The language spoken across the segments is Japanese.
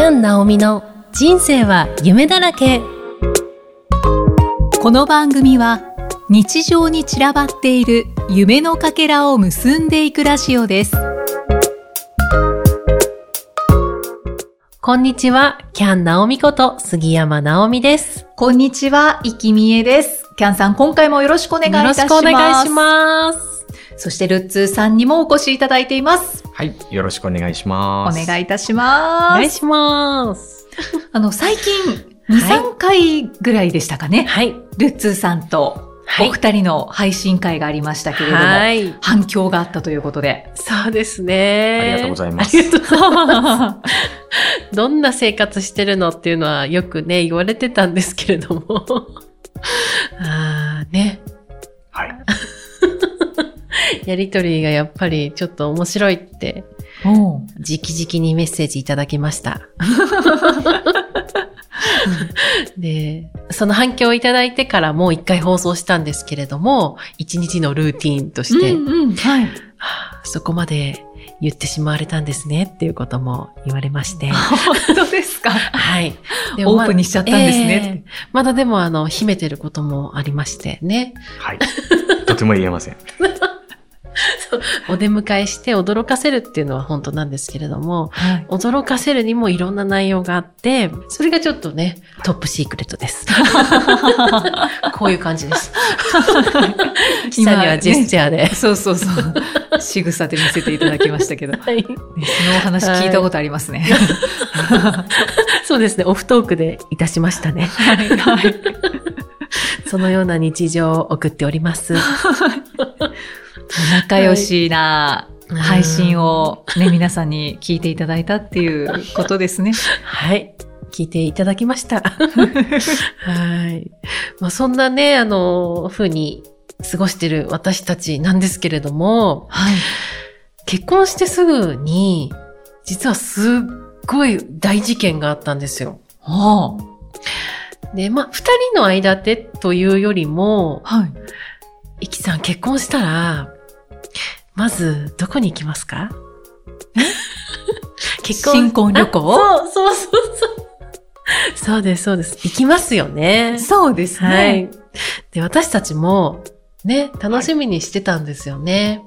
キャン・ナオミの人生は夢だらけこの番組は日常に散らばっている夢のかけらを結んでいくラジオですこんにちは、キャン・ナオミこと杉山ナオミです。こんにちは、いきみえですキャンさん今回もよろしくお願いいよろしたしますくお願いします。そしてルッツーさんにもお越しいただいていますはい、よろしくお願いしおます。願いいたしおます願いします。あの最近2、はい3回ぐらいでしたかねはい。ルッツーさんとはいお二人の配信会がありましたけれども、はい。反響があったということで。そうですね。ありがとうございますありがとうございます。どんな生活してるのっていうのはよくね、言われてたんですけれども。やりとりがやっぱりちょっと面白いって、直々にメッセージいただきました。で、その反響をいただいてからもう一回放送したんですけれども、一日のルーティーンとして、うんうん、はい。はあそこまで言ってしまわれたんですねっていうことも言われまして。本当ですか？はい。でオープンにしちゃったんですね。ええまだでもあの、秘めてることもありましてね。はい。とても言えません。お出迎えして驚かせるっていうのは本当なんですけれども、はい。驚かせるにもいろんな内容があって、それがちょっとね、トップシークレットです。こういう感じです。下にはジェスチャーで。そうそうそう。仕草で見せていただきましたけど。ね、はい。そのお話聞いたことありますね。そうですね、オフトークでいたしましたね。はい。はい。そのような日常を送っております。仲良しなはい配信をね、皆さんに聞いていただいたっていうことですね。はい。聞いていただきました。はい。まあ、そんなね、あの、風に過ごしてる私たちなんですけれども、はい。結婚してすぐに、実はすっごい大事件があったんですよ。はで、まあ、二人の間でというよりも、あ。はい。イキさん結婚したら、まず、どこに行きますか？結新婚旅行？あそうそうそうそう。そうです、そうです。行きますよね。そうですね。はい。で、私たちも、ね、楽しみにしてたんですよね。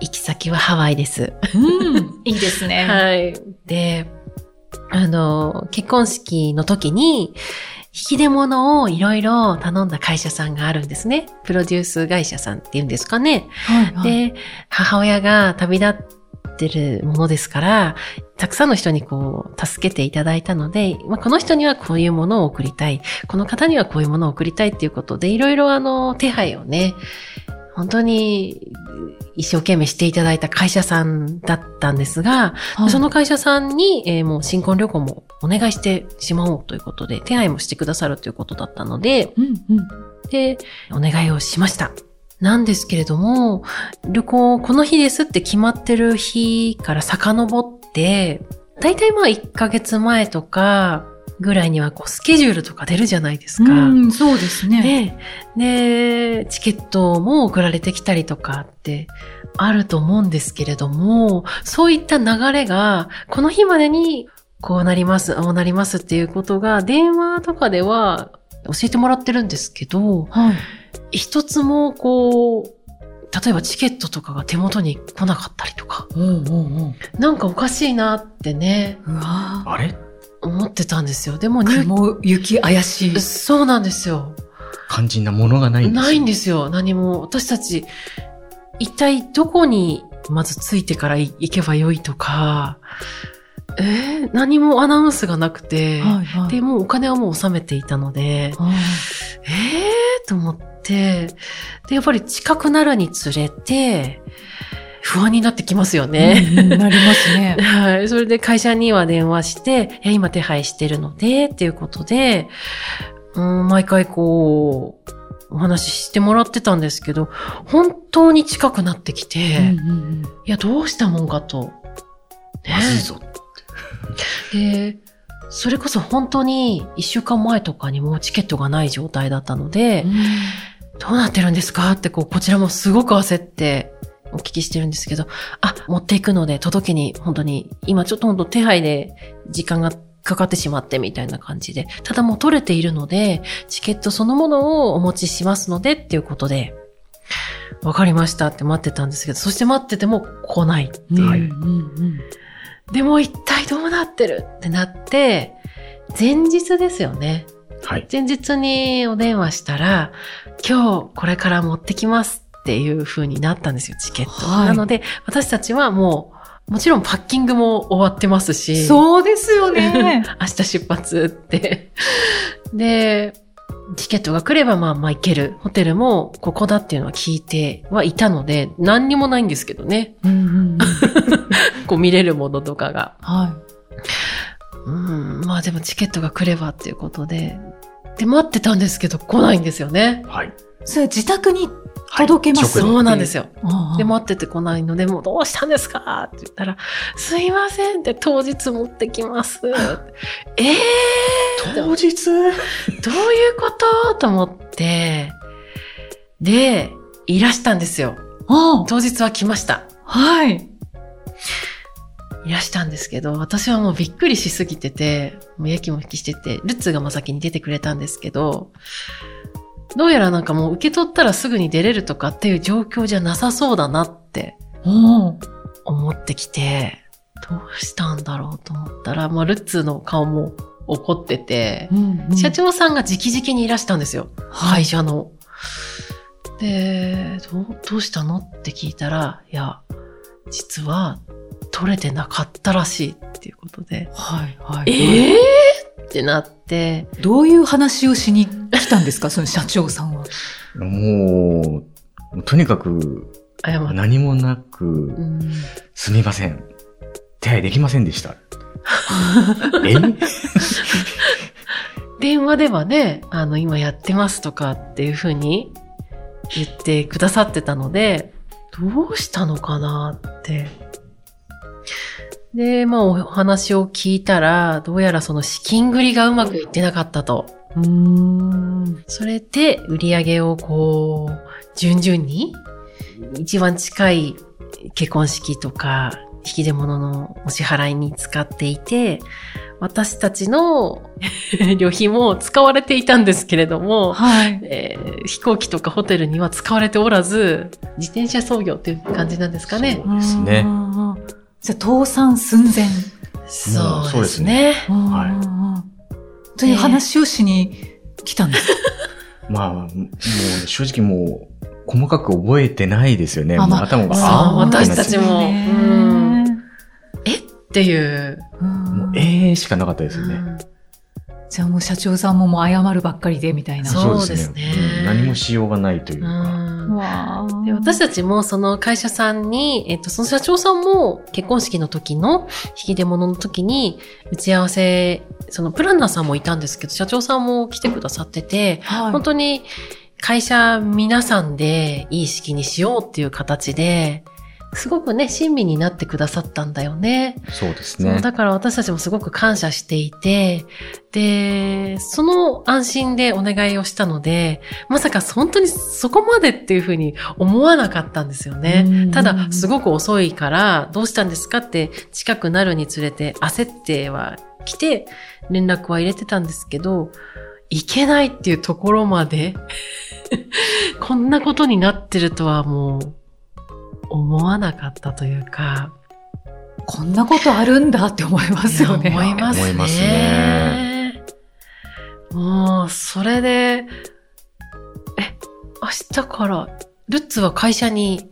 行き先はハワイです。うん。いいですね。はい。で、あの、結婚式の時に、引き出物をいろいろ頼んだ会社さんがあるんですね。プロデュース会社さんっていうんですかね。はい。はい、で、母親が旅立ってるものですから、たくさんの人にこう、助けていただいたので、まあ、この人にはこういうものを送りたい。この方にはこういうものを送りたいっていうことで、いろいろあの、手配をね、本当に一生懸命していただいた会社さんだったんですが、はいその会社さんに、えーもう新婚旅行もお願いしてしまおうということで、手配もしてくださるということだったので、うんうん。で、お願いをしました。なんですけれども、旅行、この日ですって決まってる日から遡って、だいたいまあ1ヶ月前とかぐらいにはこうスケジュールとか出るじゃないですか。うん、そうですね。ねで、チケットも送られてきたりとかってあると思うんですけれども、そういった流れが、この日までにこうなります、ああなりますっていうことが、電話とかでは教えてもらってるんですけど、はい。一つもこう、例えばチケットとかが手元に来なかったりとか、おうおうおう。なんかおかしいなってね、うわあれ？思ってたんですよ。でも入雲行き怪しい。そうなんですよ。肝心なものがないんです。ないんですよ。何も。私たち、一体どこにまず着いてから行けばよいとか、えー何もアナウンスがなくて、はいはい。で、もうお金はもう納めていたので、あえーと思って、で、やっぱり近くなるにつれて、不安になってきますよーね。うんうんなりますね。はい。それで会社には電話して、いや今手配してるので、っていうことで、うん、毎回こう、お話ししてもらってたんですけど、本当に近くなってきて、うんうんうんいや、どうしたもんかと。ねまずいぞ。で、それこそ本当に一週間前とかにもうチケットがない状態だったので、どうなってるんですかってこう、こちらもすごく焦ってお聞きしてるんですけど、あ、持っていくので届けに、本当に、今ちょっと本当手配で時間がかかってしまってみたいな感じで、ただもう取れているので、チケットそのものをお持ちしますのでっていうことで、わかりましたって待ってたんですけど、そして待ってても来ないっていう。はいうんうんでも一体どうなってるってなって、前日ですよね。はい。前日にお電話したら、今日これから持ってきますっていう風になったんですよ、チケット。はいなので、私たちはもう、もちろんパッキングも終わってますし、そうですよね。明日出発って。で、チケットが来ればまあまあ行ける。ホテルもここだっていうのは聞いてはいたので、何にもないんですけどね。うんうんうん こう見れるものとかが。はうん、まあでもチケットが来ればっていうことで。で、待ってたんですけど来ないんですよね。はい。い。それ自宅に届けます。はい直そうなんですよ。で、待ってて来ないので、もうどうしたんですかって言ったら、すいませんって当日持ってきます。ええー、当日？どういうこと？と思って、で、いらしたんですよ。あ当日は来ました。あはい。いらしたんですけど、私はもうびっくりしすぎてて、もうやきもきしてて、ルッツがまあ先に出てくれたんですけど、どうやらなんかもう受け取ったらすぐに出れるとかっていう状況じゃなさそうだなってお思ってきて、どうしたんだろうと思ったら、まあルッツの顔も怒ってて、うんうん社長さんが直々にいらしたんですよ。はい会社の。で、どう、どうしたのって聞いたら、いや、実は取れてなかったらしいっていうことで、はいはい。ええー、ってなって、どういう話をしに来たんですか？その社長さんは。もう、とにかく謝って。何もなく、うんすみません。手配できませんでした。え？電話ではね、あの、今やってますとかっていうふうに言ってくださってたので、どうしたのかなって。で、まあお話を聞いたら、どうやらその資金繰りがうまくいってなかったと。うーん。それで売り上げをこう、順々に、一番近い結婚式とか、引き出物のお支払いに使っていて、私たちの 旅費も使われていたんですけれども、はい。えー飛行機とかホテルには使われておらず、自転車操業っていう感じなんですかね。そうですね。じゃあ、倒産寸前。そうですね。はい。という話をしに来たんです。まあ、もう正直もう、細かく覚えてないですよね。あまあ頭が、あ私たちもうんえっていう。もう、えーしかなかったですよね。うんじゃあもう社長さんももう謝るばっかりでみたいな。そうですね。うん。何もしようがないといううか。ん。わあ。で私たちもその会社さんに、えっと、その社長さんも結婚式の時の引き出物の時に打ち合わせ、そのプランナーさんもいたんですけど、社長さんも来てくださってて、はい。本当に会社皆さんでいい式にしようっていう形で、すごくね、親身になってくださったんだよね。そうですね。だから私たちもすごく感謝していて、で、その安心でお願いをしたので、まさか本当にそこまでっていうふうに思わなかったんですようねん。ただ、すごく遅いから、どうしたんですかって近くなるにつれて焦っては来て、連絡は入れてたんですけど、いけないっていうところまで、こんなことになってるとはもう、思わなかったというか、こんなことあるんだって思いますよね。思いますね。思いますねもう、それで、え、明日から、ルッツは会社に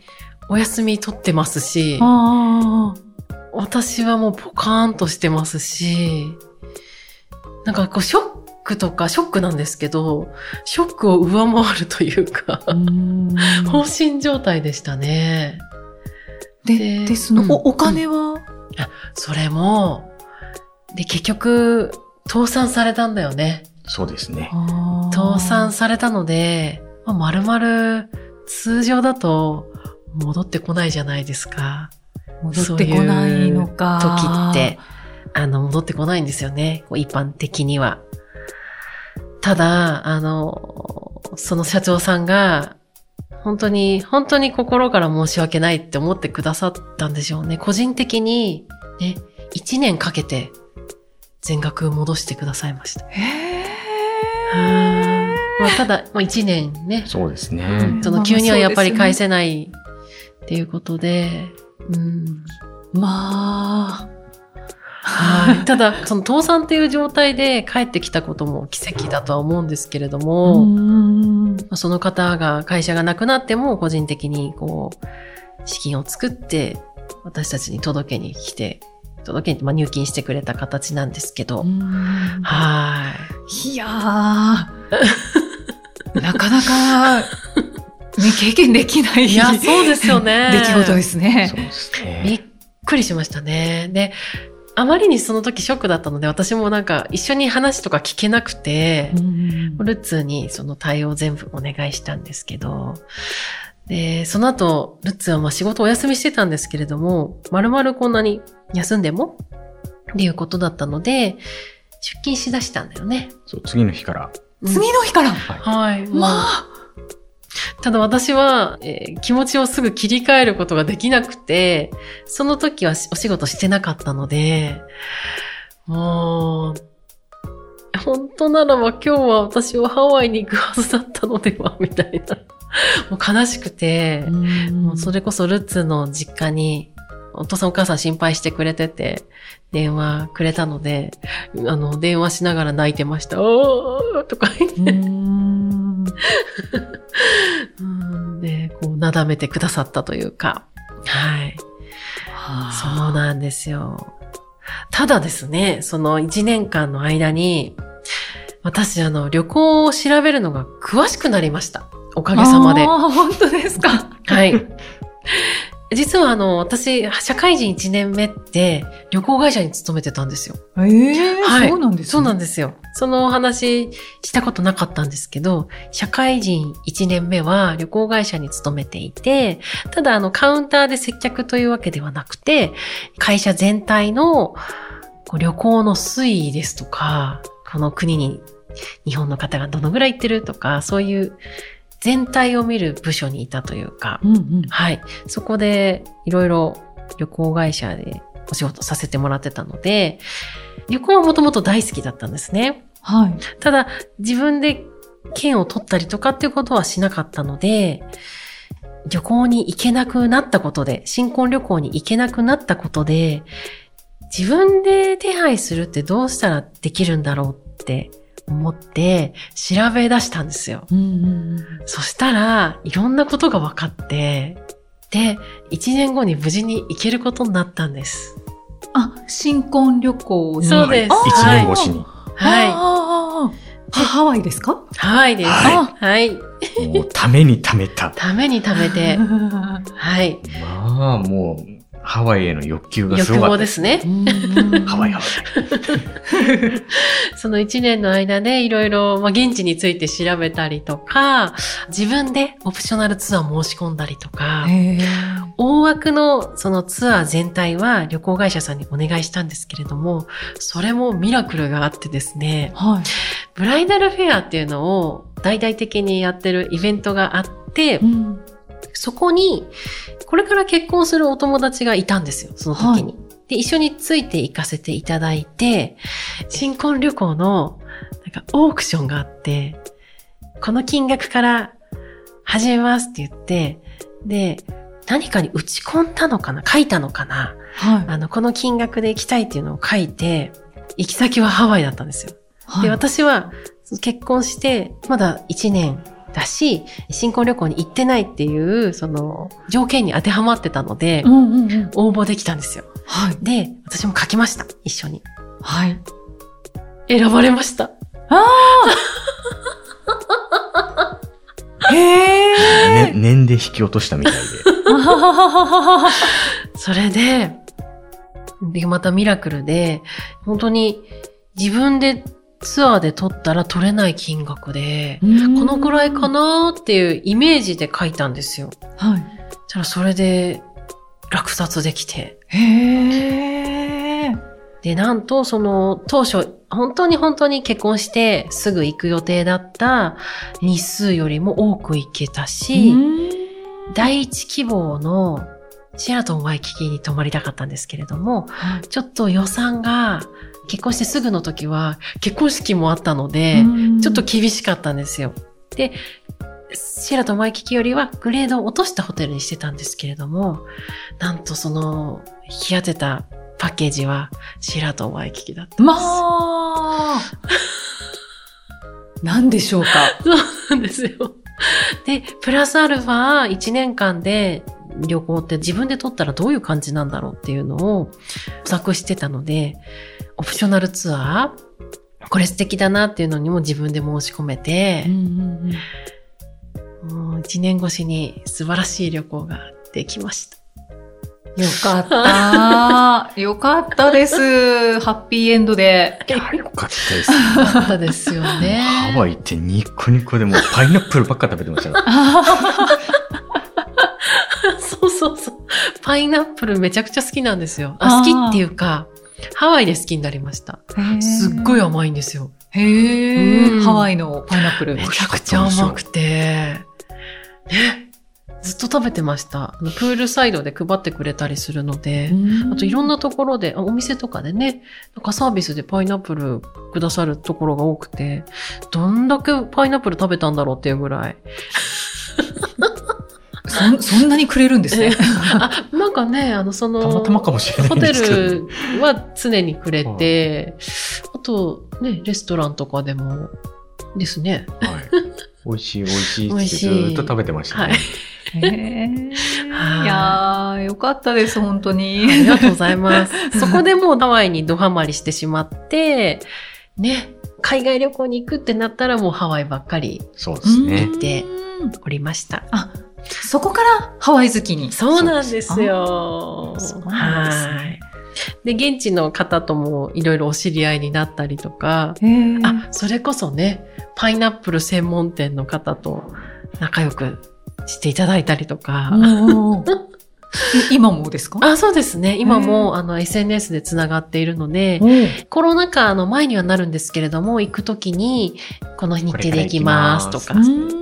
お休み取ってますし、あ私はもうポカーンとしてますし、なんかこうショックとかショックなんですけど、ショックを上回るというか、放心状態でしたね。で、でで、その、うんおお金は、それも、で、結局、倒産されたんだよね。そうですね。倒産されたので、まあ、丸々通常だと戻ってこないじゃないですか。戻ってこないのか。時って、あの、戻ってこないんですよね。一般的には。ただ、あの、その社長さんが、本当に、本当に心から申し訳ないって思ってくださったんでしょうね。個人的に、ね、1年かけて全額戻してくださいました。へうんまあ、ただ、まあ、1年ね、そうですね。うんその急にはやっぱり返せないっていうことで、うん。まあ。はい。ただ、その倒産っていう状態で帰ってきたことも奇跡だとは思うんですけれども、その方が会社がなくなっても個人的にこう、資金を作って私たちに届けに来て、届けに、まあ、入金してくれた形なんですけど、はい。いやー、なかなか、ね、経験できないいや、そうですよね。出来事ですねそう。ですびっね。くりしましたね。で、あまりにその時ショックだったので、私もなんか一緒に話とか聞けなくて、ルッツーにその対応全部お願いしたんですけど、で、その後、ルッツーはまあ仕事お休みしてたんですけれども、まるまるこんなに休んでも？っていうことだったので、出勤しだしたんだよね。そう、次の日から。うん次の日から？はい。もうまあ、ただ私は、えー気持ちをすぐ切り替えることができなくて、その時はしお仕事してなかったので、もう、本当ならば今日は私はハワイに行くはずだったのでは、みたいな。もう悲しくて、もうそれこそルッツの実家に、お父さんお母さん心配してくれてて、電話くれたので、あの、電話しながら泣いてました。おーとか言って。なだめてくださったというか。はい。そうなんですよ。ただですね、その1年間の間に、私、あの、旅行を調べるのが詳しくなりました。おかげさまで。あー本当ですか？はい。実はあの、私、社会人1年目って旅行会社に勤めてたんですよ。ええはいそうなんですねそうなんですよ。そのお話したことなかったんですけど、社会人1年目は旅行会社に勤めていて、ただあのカウンターで接客というわけではなくて、会社全体の旅行の推移ですとか、この国に日本の方がどのぐらい行ってるとか、そういう全体を見る部署にいたというか、うんうん。はい。そこでいろいろ旅行会社でお仕事させてもらってたので、旅行はもともと大好きだったんですね。はい。ただ、自分で券を取ったりとかっていうことはしなかったので、旅行に行けなくなったことで、新婚旅行に行けなくなったことで、自分で手配するってどうしたらできるんだろうって思って調べ出したんですよ。うんうんそしたら、いろんなことが分かって、で、1年後に無事に行けることになったんです。あ、新婚旅行に。そうですあー一年越しに。はい。ハワイですか？ハワイです。ははい。もう、ためにためた。ためにためて、はい。まあ、もう、ハワイへの欲求がす欲ごかった。望ですね。ハワイ、ハ ワその1年の間でいろいろ、まあ、現地について調べたりとか、自分でオプショナルツアー申し込んだりとか、大枠のそのツアー全体は旅行会社さんにお願いしたんですけれども、それもミラクルがあってですね、はい。ブライダルフェアっていうのを大々的にやってるイベントがあって、うんそこに、これから結婚するお友達がいたんですよ、その時に。で、一緒について行かせていただいて、新婚旅行の、なんかオークションがあって、この金額から始めますって言って、で、何かに打ち込んだのかな書いたのかなはい。あの、この金額で行きたいっていうのを書いて、行き先はハワイだったんですよ。はいで、私は結婚して、まだ1年だし、新婚旅行に行ってないっていう、その、条件に当てはまってたので、うんうんうん。応募できたんですよ。はい。で、私も書きました。一緒に。はい。選ばれました。ああ へえ。イ。ね、年で引き落としたみたいで。それで、で、またミラクルで、本当に自分でツアーで取ったら取れない金額で、このくらいかなーっていうイメージで書いたんですよ。はい。じゃあそれで落札できて。へえ。で、なんとその当初、本当に本当に結婚してすぐ行く予定だった日数よりも多く行けたし、第一希望のシェラトンワイキキに泊まりたかったんですけれども、ちょっと予算が結婚してすぐの時は結婚式もあったので、ちょっと厳しかったんですよ。で、シェラトンワイキキよりはグレードを落としたホテルにしてたんですけれども、なんとその、引き当てたパッケージはシェラトンワイキキだったんです。まあ、何でしょうか。そうなんですよ。で、プラスアルファ1年間で旅行って自分で取ったらどういう感じなんだろうっていうのを模索してたので、オプショナルツアーこれ素敵だなっていうのにも自分で申し込めて、もう1年越しに素晴らしい旅行ができました。よかった。よかったです。ハッピーエンドで。よかったです。よかったですよね。ハワイってニコニコでもうパイナップルばっか食べてました パイナップルめちゃくちゃ好きなんですよ。あ、好きっていうか、ハワイで好きになりました。すっごい甘いんですよ。へえ、うんハワイのパイナップル。めちゃくちゃ甘くて、ね、ずっと食べてました。プールサイドで配ってくれたりするので、あといろんな。なところで、あお店とかでね、なんかサービスでパイナップルくださるところが多くて、どんだけパイナップル食べたんだろうっていうぐらい。そんそんなにくれるんですね。あ、なんかね、あの、その、たまたまかもしれないホテ。ルは常にくれて、あとね、レストランとかでもですね。はい。美味しい美味しいって美味しいずーっと食べてましたね。へえ。はいいやー、よかったです、本当あに。りがとうございます。そこでもうハワイにドハマりしてしまって、ね、海外旅行に行くってなったらもうハワイばっかりそうですね。でうんおりました。そこからハワイ好きに。そうなんですよ。そうなんで。で、現地の方ともいろいろお知り合いになったりとか、あ、それこそね、パイナップル専門店の方と仲良くしていただいたりとか。今もですか？あ、そうですね。今も、あの、SNS でつながっているので、コロナ禍の前にはなるんですけれども、行くときに、この日程で行きますとか。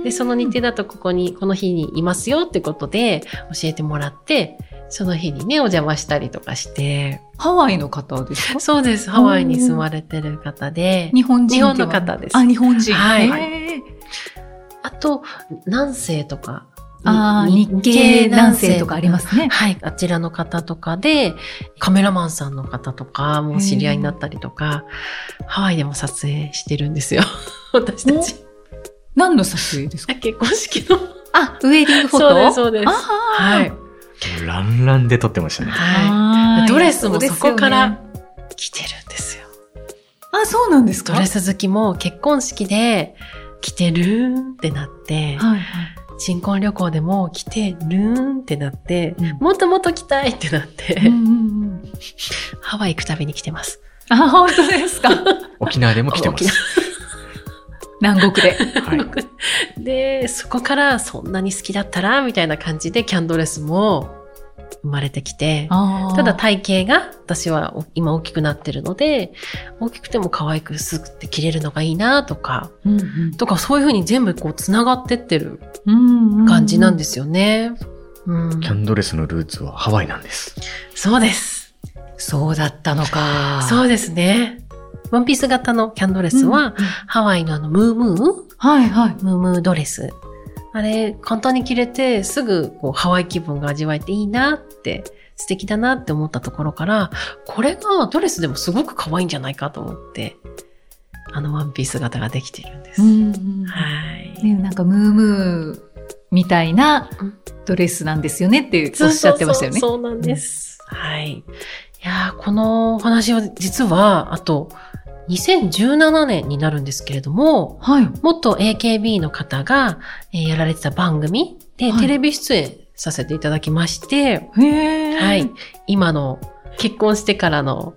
で、その日程だとここに、この日にいますよってことで教えてもらって、その日にね、お邪魔したりとかして、ハワイの方ですか？そうです。ハワイに住まれてる方で、日本人日本の方です。あ、日本人。はい。あと、南西とか、あー日系男性とかありますね。はい。あちらの方とかで、カメラマンさんの方とかも知り合いになったりとか、ハワイでも撮影してるんですよ。私たち。何の撮影ですか？結婚式の。あ、ウェディングフォト？そうです、そうです。はい。もうランランで撮ってましたね。はい。ドレスもそこか。ら着てるんですよ。あ、そうなんですか？ドレス好きも結婚式で着てるってなって、はいはい。新婚旅行でも着てるーんってなって、うんもっともっと着たいってなって、うんうんうんハワイ行くたびに着てます。あ、本当ですか？沖縄でも来てま沖す。南国で。はい。で、そこからそんなに好きだったらみたいな感じでキャンドレスも生まれてきて、ただ体型が私は今大きくなってるので、大きくても可愛くすぐって着れるのがいいなとか、うんうんとかそういうふうに全部こう繋がってってる感じなんですよね。うんキャンドレスのルーツはハワイなんです。そうです。そうだったのか。そうですね。ワンピース型のキャンドレスは、うんうんハワイのあのムームー？はいはい。ムームードレス。あれ、簡単に着れて、すぐこうハワイ気分が味わえていいなって、素敵だなって思ったところから、これがドレスでもすごく可愛いんじゃないかと思って、あのワンピース型ができてるんです。うんうんはい。ね、なんかムームーみたいなうんドレスなんですよねっておっしゃってましたよね。そうなんです。はい。いやーこのお話は実は、あと、2017年になるんですけれども、はい。元 AKB の方が、えーやられてた番組で、はいテレビ出演させていただきまして。はい。今の結婚してからの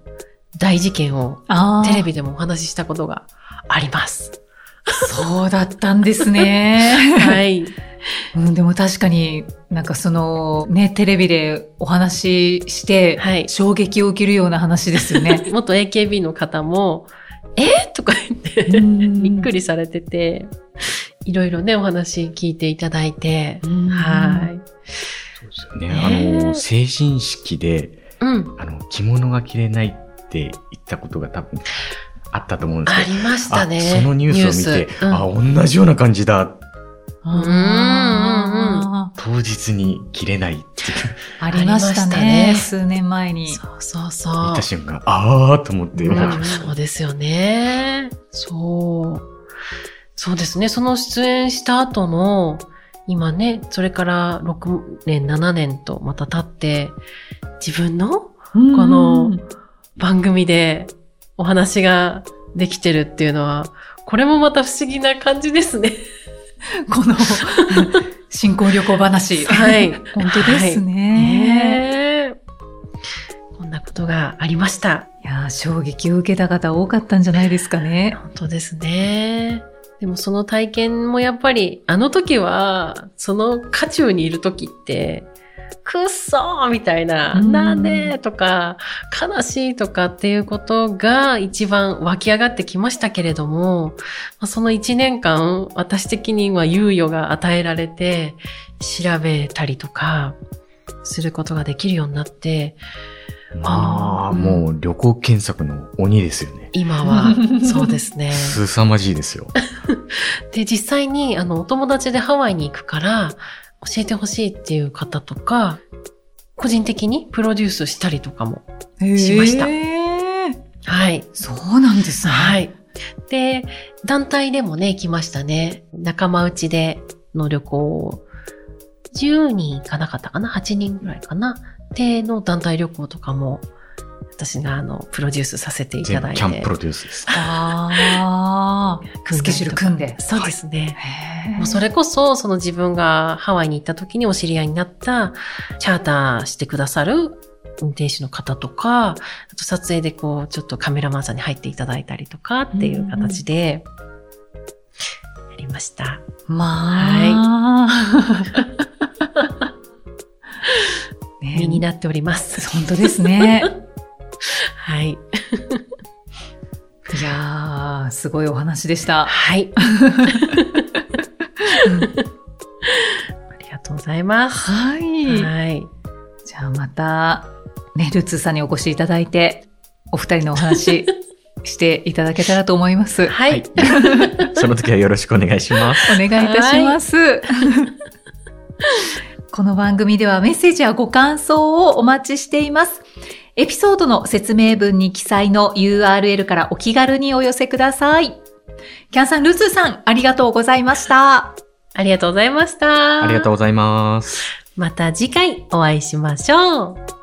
大事件を。テレビでもお話ししたことがあります。そうだったんですね。はい。うん、でも確かになんかそのね、テレビでお話しして、はい衝撃を受けるような話ですよね。元 AKB の方も、え？ーとか言って、びっくりされてて、いろいろね、お話聞いていただいて、うんはい。そうですよね。あの、成人式で、うん。あの、着物が着れないって言ったことが多分あったと思うんですけど。ありましたね。あそのニュースを見て、うんあ、同じような感じだ。当日に着れないっていう。ありましたね。ね数年前に。そうそうそう。見た瞬間、あーと思って、うんそうですよね。そう。そうですね。その出演した後の、今ね、それから6年、7年とまた経って、自分のここの番組でお話ができてるっていうのは、これもまた不思議な感じですね。この新婚旅行話。はい本当ですね。ねえこんなことがありました。いやー衝撃を受けた方多かったんじゃないですかね。本当ですね。でもその体験もやっぱり、あの時は、その渦中にいる時って、くっそーみたいな、うんなんでとか、悲しいとかっていうことが一番湧き上がってきましたけれども、まあその一年間、私的には猶予が与えられて、調べたりとか、することができるようになって、まあ、うんもう旅行検索の鬼ですよね。今は、そうですね。すさまじいですよ。で、実際に、あの、お友達でハワイに行くから、教えてほしいっていう方とか、個人的にプロデュースしたりとかも。しましたはい。そうなんですね。はい。で、団体でもね、行きましたね。仲間内での旅行、10人行かなかったかな ?8 人ぐらいかな？での団体旅行とかも、私があの、プロデュースさせていた全だいて。部キャンププロデュースです。ああ。スケジュール組んで。そうですね。へーもうそれこそ、その自分がハワイに行った時にお知り合いになった、チャーターしてくださる運転手の方とか、あと撮影でこう、ちょっとカメラマンさんに入っていただいたりとかっていう形で、やりました。まあ。ね身になっております。本当ですね。はい。いやー、すごいお話でした。はい。ありがとうございます。はい。はい。じゃあまた、ね、ルッツーさんにお越しいただいて、お二人のお話 していただけたらと思います。ははいい。。その時はよろしくお願いします。お願いいたします。この番組ではメッセージやご感想をお待ちしています。エピソードの説明文に記載の URL からお気軽にお寄せください。キャンさん、ルツーさん、ありがとうございました。ありがとうございました。ありがとうございます。また次回お会いしましょう。